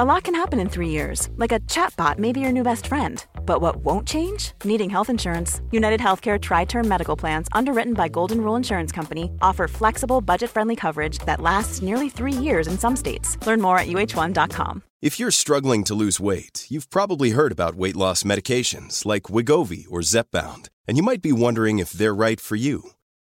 A lot can happen in three years, like a chatbot may be your new best friend. But what won't change? Needing health insurance. United Healthcare Tri Term Medical Plans, underwritten by Golden Rule Insurance Company, offer flexible, budget friendly coverage that lasts nearly three years in some states. Learn more at uh1.com. If you're struggling to lose weight, you've probably heard about weight loss medications like Wegovy or Zepbound, and you might be wondering if they're right for you.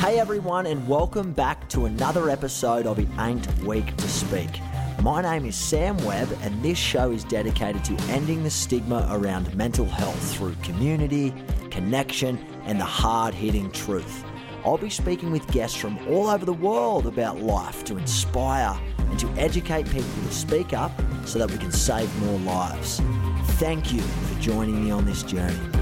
Hey everyone, and welcome back to another episode of It Ain't Weak to Speak. My name is Sam Webb, and this show is dedicated to ending the stigma around mental health through community, connection, and the hard hitting truth. I'll be speaking with guests from all over the world about life to inspire and to educate people to speak up so that we can save more lives. Thank you for joining me on this journey.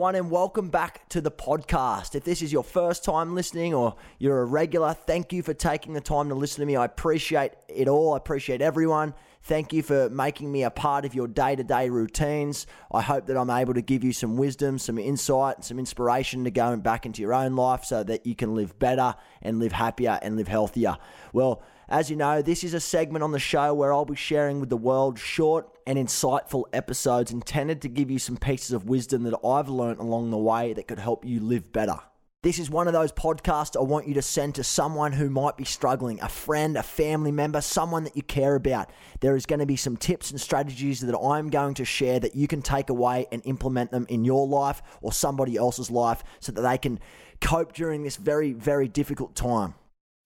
Everyone, and welcome back to the podcast. If this is your first time listening or you're a regular, thank you for taking the time to listen to me. I appreciate it all. I appreciate everyone. Thank you for making me a part of your day to day routines. I hope that I'm able to give you some wisdom, some insight, some inspiration to go back into your own life so that you can live better and live happier and live healthier. Well, as you know, this is a segment on the show where I'll be sharing with the world short and insightful episodes intended to give you some pieces of wisdom that I've learned along the way that could help you live better. This is one of those podcasts I want you to send to someone who might be struggling, a friend, a family member, someone that you care about. There is going to be some tips and strategies that I'm going to share that you can take away and implement them in your life or somebody else's life so that they can cope during this very, very difficult time.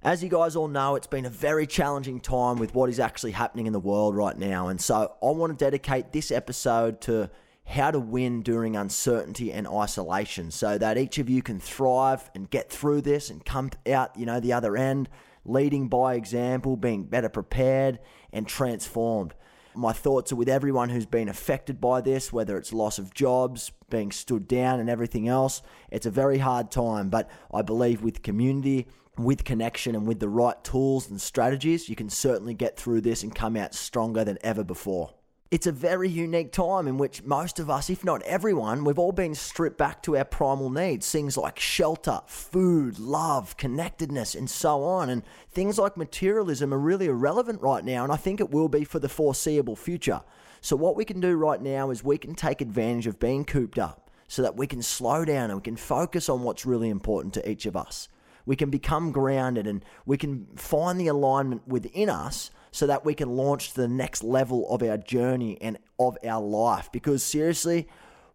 As you guys all know, it's been a very challenging time with what is actually happening in the world right now. And so I want to dedicate this episode to how to win during uncertainty and isolation so that each of you can thrive and get through this and come out, you know, the other end, leading by example, being better prepared and transformed. My thoughts are with everyone who's been affected by this, whether it's loss of jobs, being stood down, and everything else. It's a very hard time, but I believe with community, with connection, and with the right tools and strategies, you can certainly get through this and come out stronger than ever before. It's a very unique time in which most of us, if not everyone, we've all been stripped back to our primal needs. Things like shelter, food, love, connectedness, and so on. And things like materialism are really irrelevant right now, and I think it will be for the foreseeable future. So, what we can do right now is we can take advantage of being cooped up so that we can slow down and we can focus on what's really important to each of us. We can become grounded and we can find the alignment within us so that we can launch to the next level of our journey and of our life. Because seriously,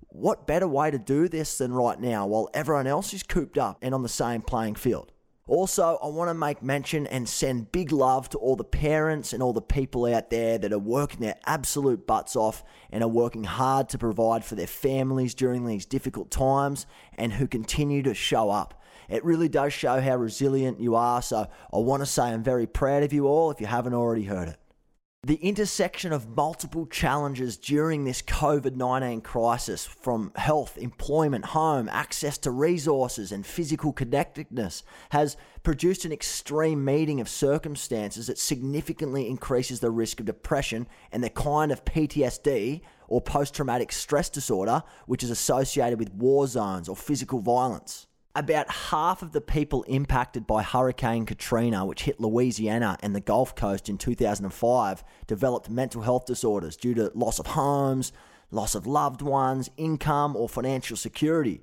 what better way to do this than right now while everyone else is cooped up and on the same playing field? Also, I want to make mention and send big love to all the parents and all the people out there that are working their absolute butts off and are working hard to provide for their families during these difficult times and who continue to show up. It really does show how resilient you are. So I want to say I'm very proud of you all if you haven't already heard it. The intersection of multiple challenges during this COVID 19 crisis from health, employment, home, access to resources, and physical connectedness has produced an extreme meeting of circumstances that significantly increases the risk of depression and the kind of PTSD or post traumatic stress disorder which is associated with war zones or physical violence about half of the people impacted by Hurricane Katrina, which hit Louisiana and the Gulf Coast in 2005, developed mental health disorders due to loss of homes, loss of loved ones, income, or financial security.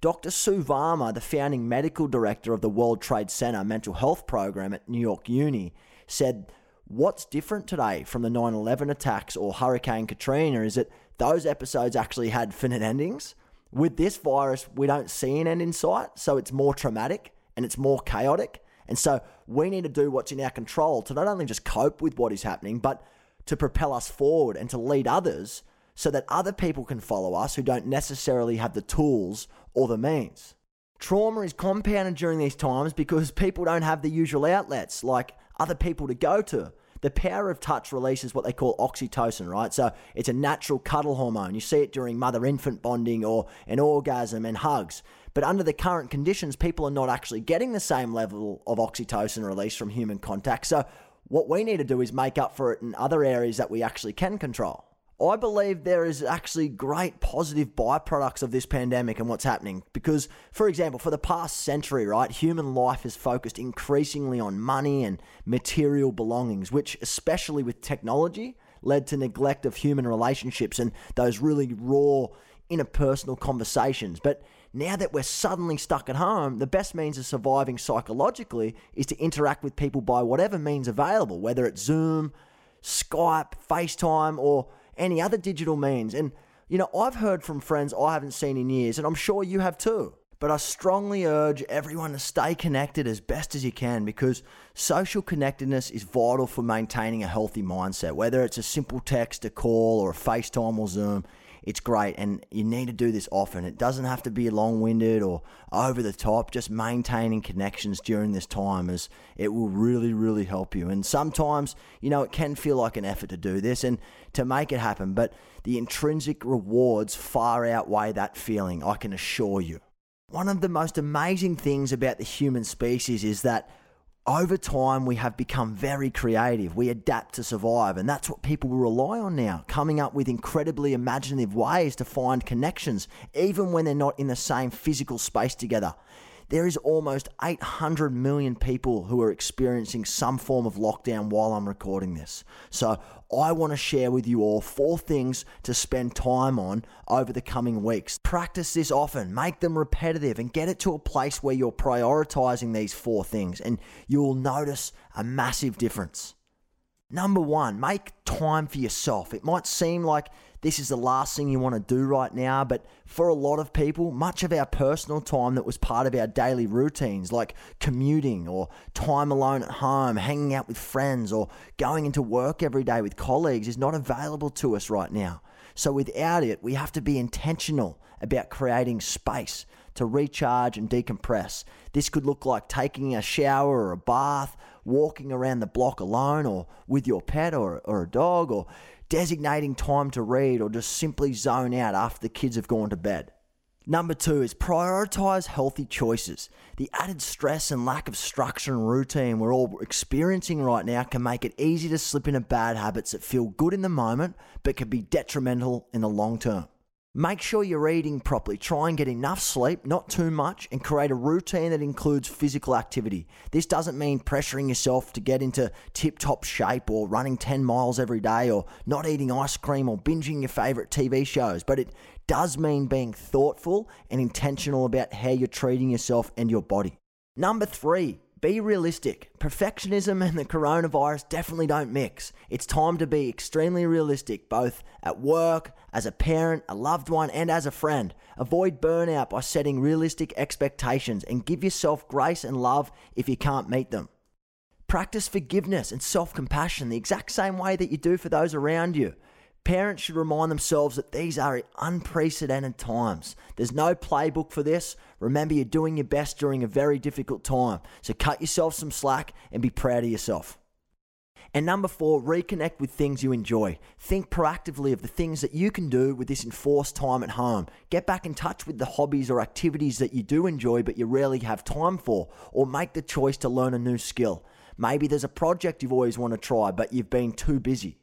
Dr. Sue Varma, the founding medical director of the World Trade Center mental health program at New York Uni, said, What's different today from the 9 11 attacks or Hurricane Katrina is that those episodes actually had finite endings with this virus, we don't see an end in sight, so it's more traumatic and it's more chaotic. And so we need to do what's in our control to not only just cope with what is happening, but to propel us forward and to lead others so that other people can follow us who don't necessarily have the tools or the means. Trauma is compounded during these times because people don't have the usual outlets like other people to go to. The power of touch releases what they call oxytocin, right? So it's a natural cuddle hormone. You see it during mother infant bonding or an orgasm and hugs. But under the current conditions, people are not actually getting the same level of oxytocin release from human contact. So what we need to do is make up for it in other areas that we actually can control. I believe there is actually great positive byproducts of this pandemic and what's happening. Because, for example, for the past century, right, human life has focused increasingly on money and material belongings, which, especially with technology, led to neglect of human relationships and those really raw interpersonal conversations. But now that we're suddenly stuck at home, the best means of surviving psychologically is to interact with people by whatever means available, whether it's Zoom, Skype, FaceTime, or any other digital means. And, you know, I've heard from friends I haven't seen in years, and I'm sure you have too. But I strongly urge everyone to stay connected as best as you can because social connectedness is vital for maintaining a healthy mindset. Whether it's a simple text, a call, or a FaceTime or Zoom, it's great and you need to do this often. It doesn't have to be long winded or over the top, just maintaining connections during this time is it will really, really help you. And sometimes, you know, it can feel like an effort to do this and to make it happen, but the intrinsic rewards far outweigh that feeling, I can assure you. One of the most amazing things about the human species is that over time, we have become very creative. We adapt to survive, and that's what people rely on now, coming up with incredibly imaginative ways to find connections, even when they're not in the same physical space together. There is almost 800 million people who are experiencing some form of lockdown while I'm recording this. So I want to share with you all four things to spend time on over the coming weeks. Practice this often, make them repetitive, and get it to a place where you're prioritizing these four things, and you'll notice a massive difference. Number one, make time for yourself. It might seem like this is the last thing you want to do right now, but for a lot of people, much of our personal time that was part of our daily routines, like commuting or time alone at home, hanging out with friends, or going into work every day with colleagues, is not available to us right now. So without it, we have to be intentional about creating space to recharge and decompress. This could look like taking a shower or a bath, walking around the block alone or with your pet or, or a dog or designating time to read or just simply zone out after the kids have gone to bed. Number two is prioritize healthy choices. The added stress and lack of structure and routine we're all experiencing right now can make it easy to slip into bad habits that feel good in the moment but can be detrimental in the long term. Make sure you're eating properly. Try and get enough sleep, not too much, and create a routine that includes physical activity. This doesn't mean pressuring yourself to get into tip top shape or running 10 miles every day or not eating ice cream or binging your favorite TV shows, but it does mean being thoughtful and intentional about how you're treating yourself and your body. Number three, be realistic. Perfectionism and the coronavirus definitely don't mix. It's time to be extremely realistic, both at work, as a parent, a loved one, and as a friend. Avoid burnout by setting realistic expectations and give yourself grace and love if you can't meet them. Practice forgiveness and self compassion the exact same way that you do for those around you. Parents should remind themselves that these are unprecedented times. There's no playbook for this. Remember, you're doing your best during a very difficult time. So cut yourself some slack and be proud of yourself. And number four, reconnect with things you enjoy. Think proactively of the things that you can do with this enforced time at home. Get back in touch with the hobbies or activities that you do enjoy but you rarely have time for, or make the choice to learn a new skill. Maybe there's a project you've always wanted to try but you've been too busy.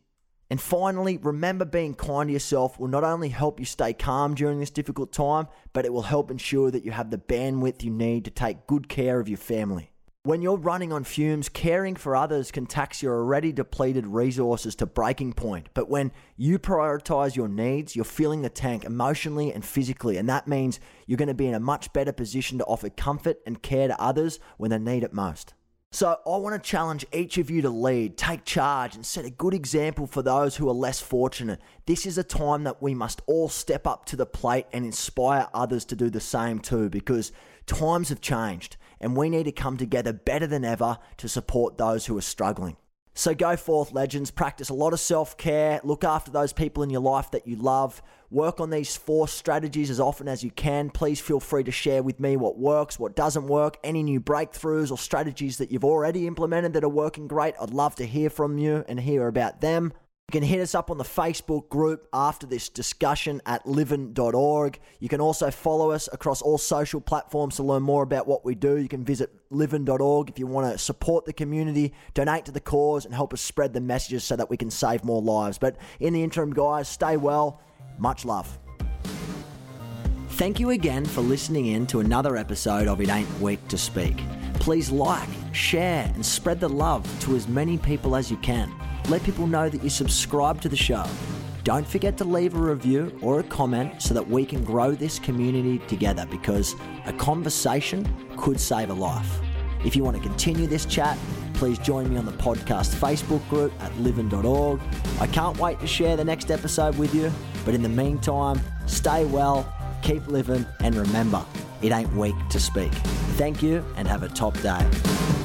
And finally, remember being kind to yourself will not only help you stay calm during this difficult time, but it will help ensure that you have the bandwidth you need to take good care of your family. When you're running on fumes, caring for others can tax your already depleted resources to breaking point. But when you prioritize your needs, you're filling the tank emotionally and physically. And that means you're going to be in a much better position to offer comfort and care to others when they need it most. So I want to challenge each of you to lead, take charge, and set a good example for those who are less fortunate. This is a time that we must all step up to the plate and inspire others to do the same too, because times have changed and we need to come together better than ever to support those who are struggling. So go forth, legends. Practice a lot of self care. Look after those people in your life that you love. Work on these four strategies as often as you can. Please feel free to share with me what works, what doesn't work, any new breakthroughs or strategies that you've already implemented that are working great. I'd love to hear from you and hear about them. You can hit us up on the Facebook group after this discussion at livin.org. You can also follow us across all social platforms to learn more about what we do. You can visit livin.org if you want to support the community, donate to the cause, and help us spread the messages so that we can save more lives. But in the interim, guys, stay well. Much love. Thank you again for listening in to another episode of It Ain't Weak to Speak. Please like, share, and spread the love to as many people as you can. Let people know that you subscribe to the show. Don't forget to leave a review or a comment so that we can grow this community together because a conversation could save a life. If you want to continue this chat, please join me on the podcast Facebook group at livin.org. I can't wait to share the next episode with you, but in the meantime, stay well, keep living, and remember, it ain't weak to speak. Thank you and have a top day.